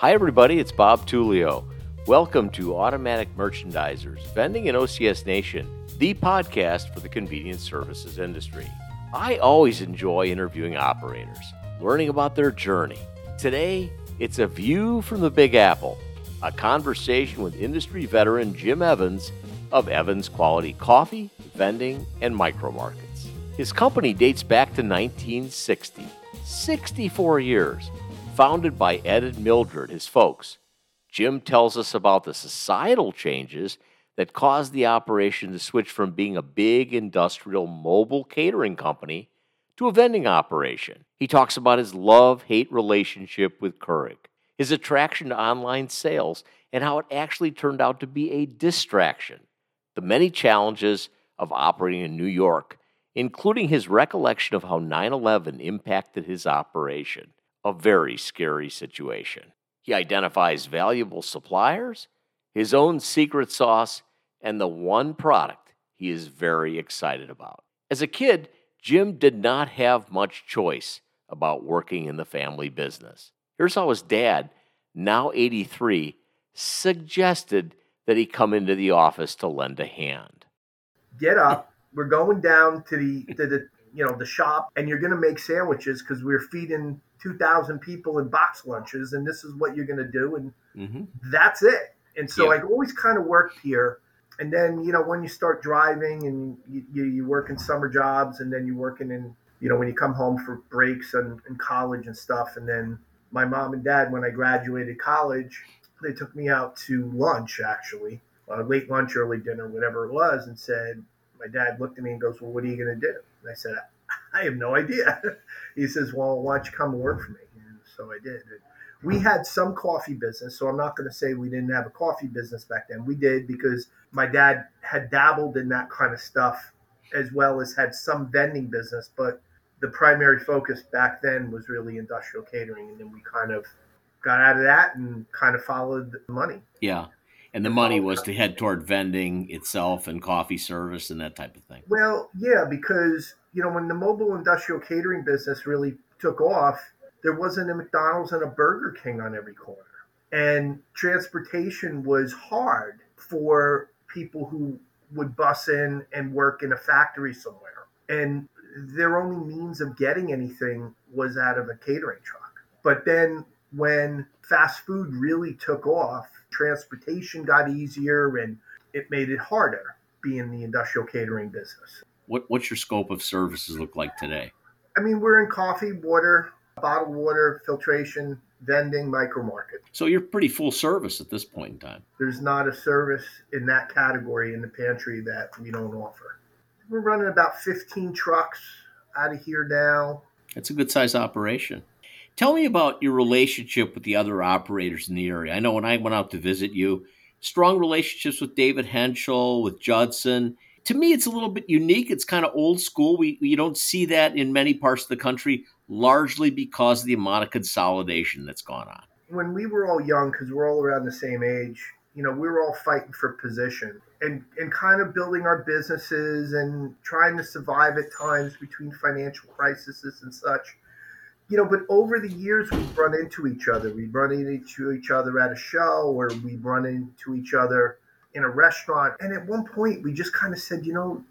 Hi, everybody, it's Bob Tullio. Welcome to Automatic Merchandisers, Vending in OCS Nation, the podcast for the convenience services industry. I always enjoy interviewing operators, learning about their journey. Today, it's a view from the Big Apple, a conversation with industry veteran Jim Evans of Evans Quality Coffee, Vending, and Micro Markets. His company dates back to 1960, 64 years, founded by Ed and Mildred, his folks. Jim tells us about the societal changes that caused the operation to switch from being a big industrial mobile catering company to a vending operation. He talks about his love hate relationship with Keurig, his attraction to online sales, and how it actually turned out to be a distraction, the many challenges of operating in New York, including his recollection of how 9 11 impacted his operation, a very scary situation. He identifies valuable suppliers, his own secret sauce, and the one product he is very excited about. As a kid, Jim did not have much choice about working in the family business. Here's how his dad, now 83, suggested that he come into the office to lend a hand. Get up. We're going down to the to the you know the shop, and you're going to make sandwiches because we're feeding 2,000 people in box lunches, and this is what you're going to do, and mm-hmm. that's it. And so yeah. I always kind of worked here. And then, you know, when you start driving and you, you, you work in summer jobs and then you're working in, you know, when you come home for breaks and, and college and stuff. And then my mom and dad, when I graduated college, they took me out to lunch, actually, uh, late lunch, early dinner, whatever it was, and said, my dad looked at me and goes, Well, what are you going to do? And I said, I have no idea. he says, Well, why don't you come and work for me? And so I did. we had some coffee business, so I'm not going to say we didn't have a coffee business back then. We did because my dad had dabbled in that kind of stuff as well as had some vending business, but the primary focus back then was really industrial catering. And then we kind of got out of that and kind of followed the money. Yeah. And the money was to head toward vending itself and coffee service and that type of thing. Well, yeah, because, you know, when the mobile industrial catering business really took off, there wasn't a McDonald's and a Burger King on every corner. And transportation was hard for people who would bus in and work in a factory somewhere. And their only means of getting anything was out of a catering truck. But then when fast food really took off, transportation got easier and it made it harder being in the industrial catering business. What, what's your scope of services look like today? I mean, we're in coffee, water, bottled water, filtration, vending, micro market. So you're pretty full service at this point in time. There's not a service in that category in the pantry that we don't offer. We're running about 15 trucks out of here now. That's a good size operation. Tell me about your relationship with the other operators in the area. I know when I went out to visit you, strong relationships with David Henschel, with Judson. To me, it's a little bit unique. It's kind of old school. We you don't see that in many parts of the country, largely because of the amount of consolidation that's gone on. When we were all young, because we're all around the same age, you know, we were all fighting for position and and kind of building our businesses and trying to survive at times between financial crises and such you know, but over the years we've run into each other. We've run into each other at a show or we've run into each other in a restaurant. And at one point we just kind of said, you know,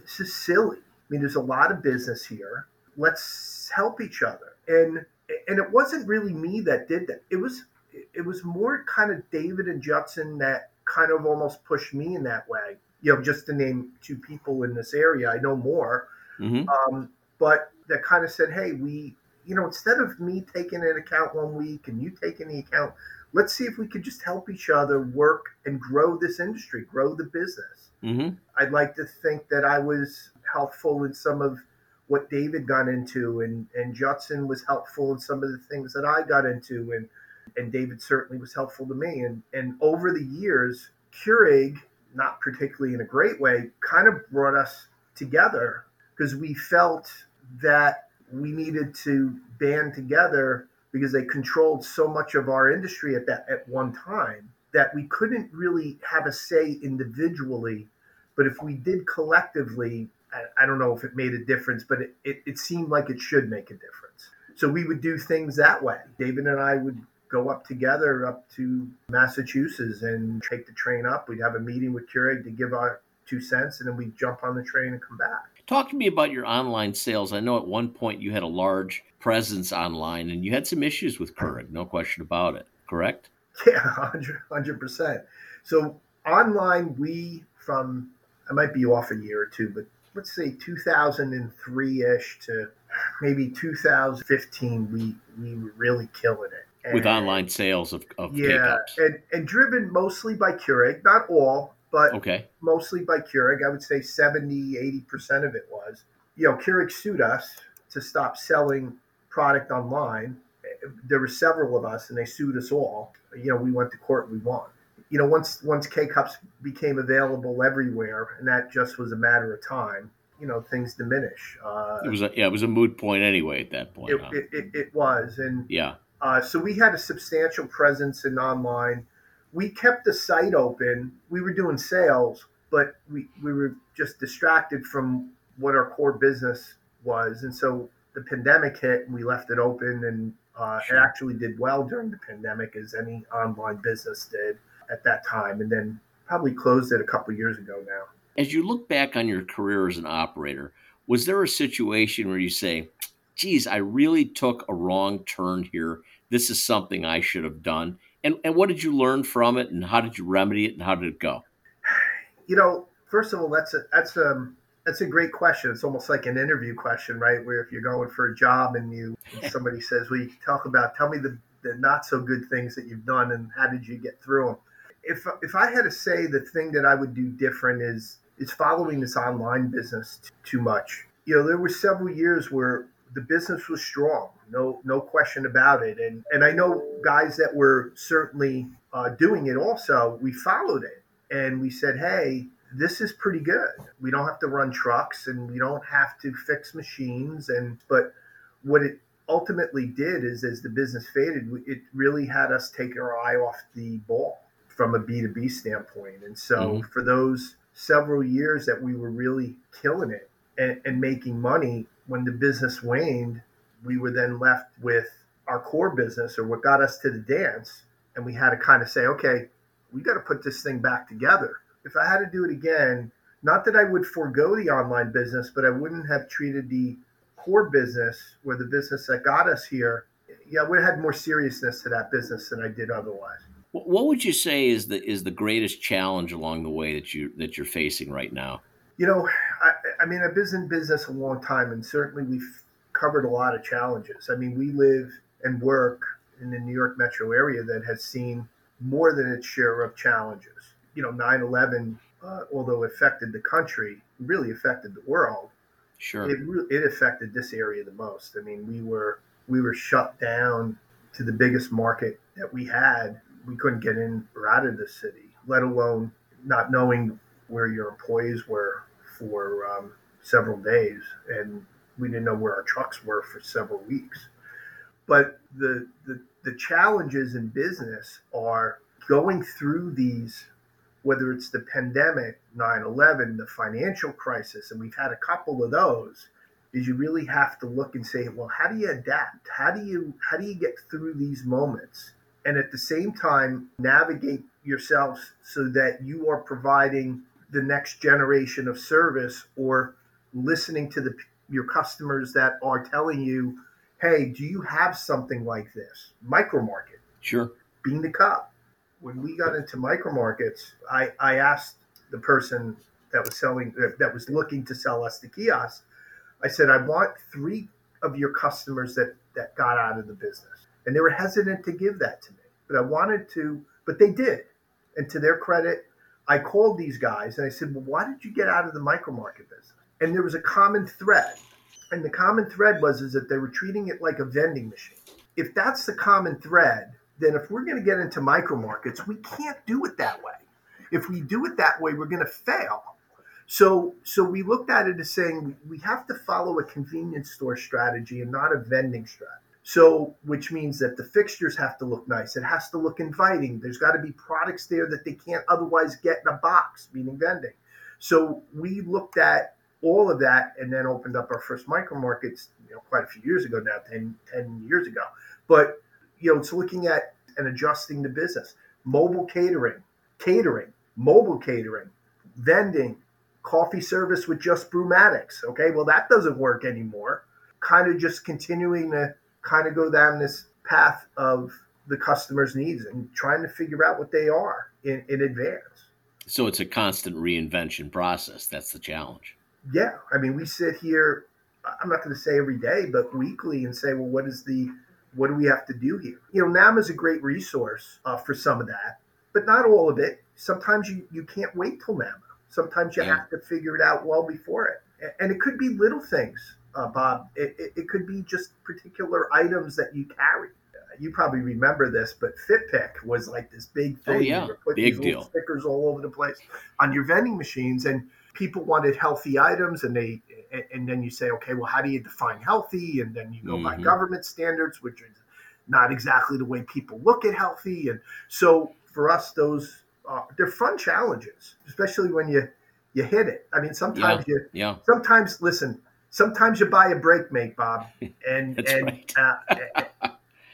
this is silly. I mean, there's a lot of business here. Let's help each other. And and it wasn't really me that did that. It was it was more kind of David and Judson that kind of almost pushed me in that way. You know, just to name two people in this area, I know more. Mm-hmm. Um, but that kind of said, hey, we you know, instead of me taking an account one week and you taking the account, let's see if we could just help each other work and grow this industry, grow the business. Mm-hmm. I'd like to think that I was helpful in some of what David got into, and and Judson was helpful in some of the things that I got into, and and David certainly was helpful to me. And and over the years, Keurig, not particularly in a great way, kind of brought us together because we felt that we needed to band together because they controlled so much of our industry at that at one time that we couldn't really have a say individually but if we did collectively I, I don't know if it made a difference but it, it, it seemed like it should make a difference so we would do things that way david and i would go up together up to Massachusetts and take the train up. We'd have a meeting with Keurig to give our two cents, and then we'd jump on the train and come back. Talk to me about your online sales. I know at one point you had a large presence online and you had some issues with Keurig, no question about it, correct? Yeah, 100 percent. So online, we from I might be off a year or two, but let's say 2003 ish to maybe 2015, we we were really killing it. And, with online sales of, of yeah, and and driven mostly by Keurig, not all, but okay. mostly by Keurig. I would say 70, 80 percent of it was. You know, Keurig sued us to stop selling product online. There were several of us, and they sued us all. You know, we went to court, we won you know, once once K cups became available everywhere, and that just was a matter of time. You know, things diminish. Uh, it was a, yeah, it was a moot point anyway at that point. It, huh? it, it, it, was, and yeah. Uh, so we had a substantial presence in online. We kept the site open. We were doing sales, but we we were just distracted from what our core business was, and so the pandemic hit, and we left it open, and uh, sure. it actually did well during the pandemic, as any online business did at that time, and then probably closed it a couple years ago now. As you look back on your career as an operator, was there a situation where you say, geez, I really took a wrong turn here. This is something I should have done. And, and what did you learn from it and how did you remedy it and how did it go? You know, first of all, that's a, that's a, um, that's a great question. It's almost like an interview question, right? Where if you're going for a job and you and somebody says, "Well, you talk about tell me the, the not so good things that you've done and how did you get through them?" if if I had to say the thing that I would do different is is following this online business t- too much. You know, there were several years where the business was strong, no no question about it, and and I know guys that were certainly uh, doing it. Also, we followed it and we said, hey. This is pretty good. We don't have to run trucks and we don't have to fix machines. And but what it ultimately did is, as the business faded, it really had us take our eye off the ball from a B2B standpoint. And so mm-hmm. for those several years that we were really killing it and, and, making money, when the business waned, we were then left with our core business or what got us to the dance. And we had to kind of say, okay, we got to put this thing back together. If I had to do it again, not that I would forego the online business, but I wouldn't have treated the core business or the business that got us here. Yeah, I would have had more seriousness to that business than I did otherwise. What would you say is the is the greatest challenge along the way that you that you're facing right now? You know, I, mean, I've been in business a long time, and certainly we've covered a lot of challenges. I mean, we live and work in the New York metro area that has seen more than its share of challenges. You know, 9 11, uh, although it affected the country, really affected the world. Sure. It, it affected this area the most. I mean, we were we were shut down to the biggest market that we had we couldn't get in or out of the city, let alone not knowing where your employees were for um, several days, and we didn't know where our trucks were for several weeks. But the the, the challenges in business are going through these, whether it's the pandemic, 9/11, the financial crisis, and we've had a couple of those. Is you really have to look and say, well, how do you adapt? How do you how do you get through these moments? and at the same time navigate yourselves so that you are providing the next generation of service or listening to the your customers that are telling you hey do you have something like this micro market sure Being the cop. when we got into micro markets i i asked the person that was selling that was looking to sell us the kiosk i said i want three of your customers that that got out of the business and they were hesitant to give that to me. But I wanted to, but they did. And to their credit, I called these guys and I said, Well, why did you get out of the micro market business? And there was a common thread. And the common thread was is that they were treating it like a vending machine. If that's the common thread, then if we're going to get into micro markets, we can't do it that way. If we do it that way, we're going to fail. So, so we looked at it as saying we have to follow a convenience store strategy and not a vending strategy. So, which means that the fixtures have to look nice. It has to look inviting. There's got to be products there that they can't otherwise get in a box, meaning vending. So, we looked at all of that and then opened up our first micro markets, you know, quite a few years ago now, 10, 10 years ago. But, you know, it's looking at and adjusting the business. Mobile catering, catering, mobile catering, vending, coffee service with just brewmatics. Okay, well, that doesn't work anymore. Kind of just continuing to kind of go down this path of the customer's needs and trying to figure out what they are in, in advance. So it's a constant reinvention process. That's the challenge. Yeah. I mean, we sit here, I'm not going to say every day, but weekly and say, well, what is the, what do we have to do here? You know, NAMA is a great resource uh, for some of that, but not all of it. Sometimes you, you can't wait till NAMA. Sometimes you yeah. have to figure it out well before it. And it could be little things, uh, Bob. It, it, it could be just particular items that you carry you probably remember this, but FitPick was like this big oh, thing. Oh yeah, big deal. Stickers all over the place on your vending machines, and people wanted healthy items, and they and then you say, okay, well, how do you define healthy? And then you go mm-hmm. by government standards, which is not exactly the way people look at healthy. And so for us, those uh, they're fun challenges, especially when you you hit it. I mean, sometimes yeah. you yeah. sometimes listen. Sometimes you buy a BreakMate, Bob, and and right. uh,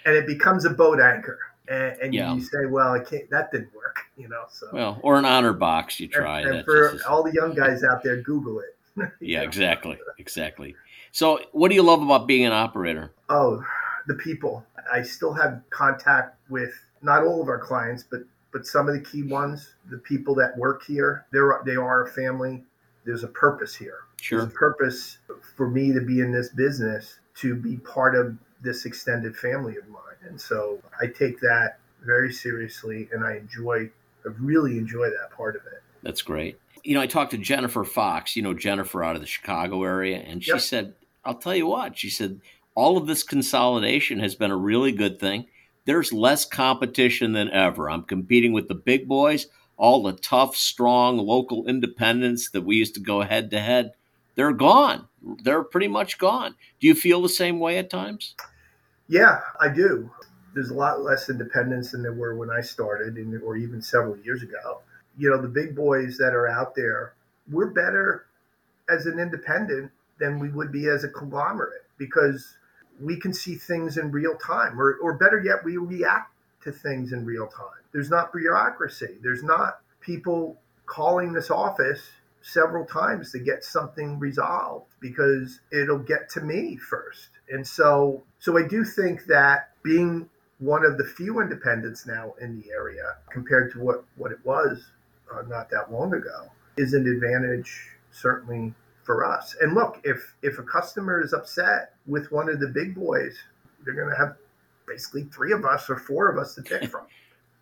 and it becomes a boat anchor. And, and yeah. you say, well, I can't, that didn't work, you know. So well, or an honor box you try. And, and for all the young guys out there, Google it. yeah, know? exactly, exactly. So, what do you love about being an operator? Oh, the people. I still have contact with not all of our clients, but but some of the key ones. The people that work here, they're they are a family. There's a purpose here. Sure. There's a purpose for me to be in this business to be part of this extended family of mine. And so I take that very seriously and I enjoy, I really enjoy that part of it. That's great. You know, I talked to Jennifer Fox, you know, Jennifer out of the Chicago area, and she yep. said, I'll tell you what, she said, all of this consolidation has been a really good thing. There's less competition than ever. I'm competing with the big boys, all the tough, strong local independents that we used to go head to head. They're gone. They're pretty much gone. Do you feel the same way at times? Yeah, I do. There's a lot less independence than there were when I started, or even several years ago. You know, the big boys that are out there, we're better as an independent than we would be as a conglomerate because we can see things in real time, or, or better yet, we react to things in real time. There's not bureaucracy. There's not people calling this office several times to get something resolved because it'll get to me first. And so so I do think that being one of the few independents now in the area compared to what what it was uh, not that long ago is an advantage certainly for us. And look, if if a customer is upset with one of the big boys, they're going to have basically three of us or four of us to pick from.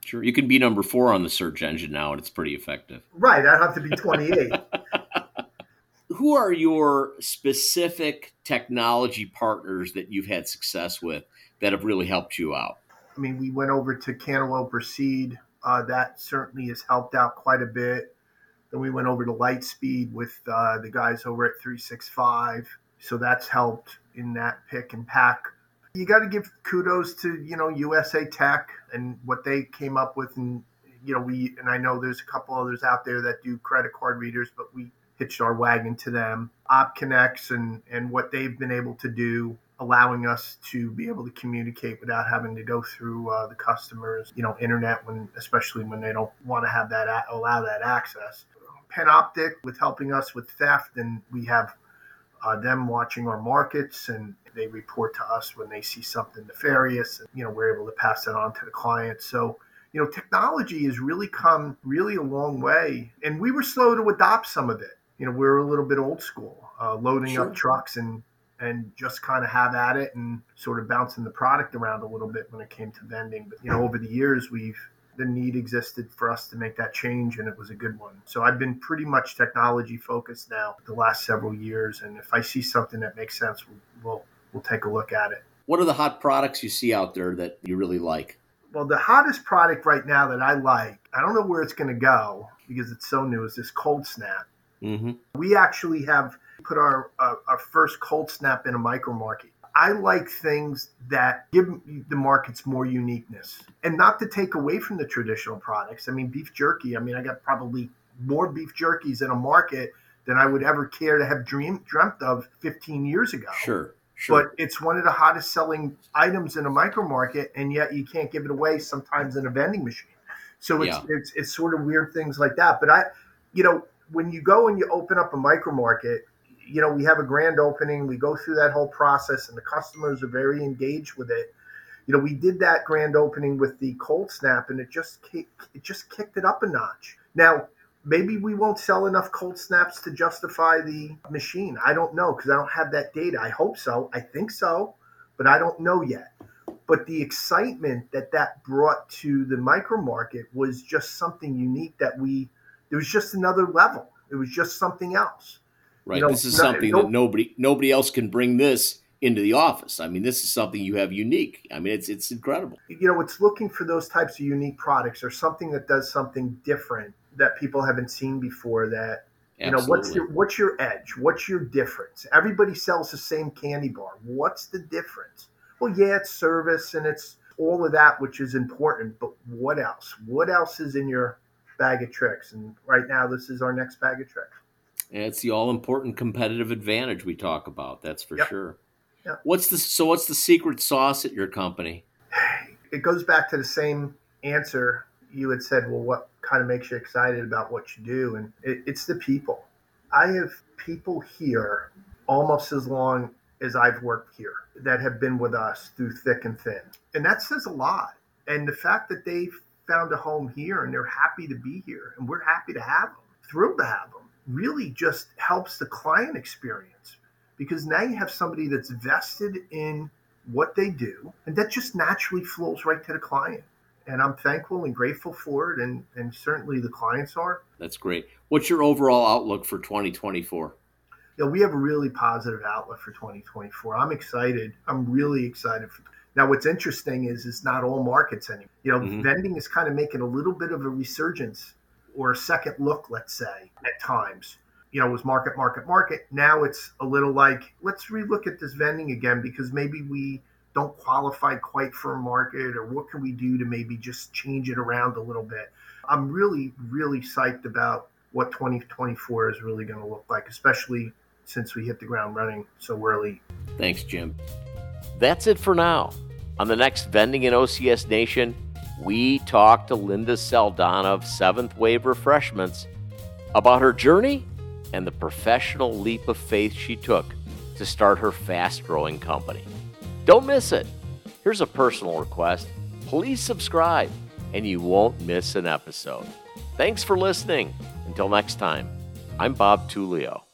Sure, you can be number four on the search engine now, and it's pretty effective. Right, I'd have to be twenty-eight. Who are your specific technology partners that you've had success with that have really helped you out? I mean, we went over to Cantaloupe Proceed. Uh, that certainly has helped out quite a bit. Then we went over to Lightspeed with uh, the guys over at 365. So that's helped in that pick and pack. You got to give kudos to, you know, USA Tech and what they came up with. And, you know, we, and I know there's a couple others out there that do credit card readers, but we hitched our wagon to them. OptConnect and, and what they've been able to do, allowing us to be able to communicate without having to go through uh, the customers, you know, internet when, especially when they don't want to have that, allow that access. Panoptyc with helping us with theft, and we have uh, them watching our markets and they report to us when they see something nefarious and you know we're able to pass that on to the client so you know technology has really come really a long way and we were slow to adopt some of it you know, we are a little bit old school, uh, loading sure. up trucks and and just kind of have at it and sort of bouncing the product around a little bit when it came to vending. But you know, over the years, we've the need existed for us to make that change, and it was a good one. So I've been pretty much technology focused now the last several years, and if I see something that makes sense, we'll we'll, we'll take a look at it. What are the hot products you see out there that you really like? Well, the hottest product right now that I like, I don't know where it's going to go because it's so new, is this Cold Snap. Mm-hmm. We actually have put our uh, our first cold snap in a micro market. I like things that give the markets more uniqueness and not to take away from the traditional products. I mean, beef jerky. I mean, I got probably more beef jerkies in a market than I would ever care to have dreamed dreamt of 15 years ago. Sure. Sure. But it's one of the hottest selling items in a micro market, and yet you can't give it away sometimes in a vending machine. So it's, yeah. it's it's sort of weird things like that. But I, you know, when you go and you open up a micro market, you know, we have a grand opening, we go through that whole process, and the customers are very engaged with it. You know, we did that grand opening with the cold snap, and it just it just kicked it up a notch. Now, maybe we won't sell enough cold snaps to justify the machine. I don't know because I don't have that data. I hope so. I think so, but I don't know yet. But the excitement that that brought to the micro market was just something unique that we, it was just another level. It was just something else. Right. You know, this is something that nobody nobody else can bring this into the office. I mean, this is something you have unique. I mean, it's it's incredible. You know, it's looking for those types of unique products or something that does something different that people haven't seen before that you know what's your what's your edge? What's your difference? Everybody sells the same candy bar. What's the difference? Well yeah it's service and it's all of that which is important but what else? What else is in your bag of tricks? And right now this is our next bag of tricks and it's the all important competitive advantage we talk about that's for yep. sure yep. what's the so what's the secret sauce at your company it goes back to the same answer you had said well what kind of makes you excited about what you do. And it, it's the people. I have people here almost as long as I've worked here that have been with us through thick and thin. And that says a lot. And the fact that they've found a home here and they're happy to be here and we're happy to have them, thrilled to have them, really just helps the client experience because now you have somebody that's vested in what they do and that just naturally flows right to the client and I'm thankful and grateful for it, and and certainly the clients are. That's great. What's your overall outlook for 2024? Yeah, we have a really positive outlook for 2024. I'm excited. I'm really excited. For, now, what's interesting is it's not all markets anymore. You know, mm-hmm. vending is kind of making a little bit of a resurgence or a second look, let's say, at times. You know, was market, market, market. Now it's a little like let's relook at this vending again because maybe we don't qualify quite for a market or what can we do to maybe just change it around a little bit i'm really really psyched about what 2024 is really going to look like especially since we hit the ground running so early thanks jim that's it for now on the next vending in ocs nation we talked to linda saldana of seventh wave refreshments about her journey and the professional leap of faith she took to start her fast growing company don't miss it. Here's a personal request please subscribe, and you won't miss an episode. Thanks for listening. Until next time, I'm Bob Tullio.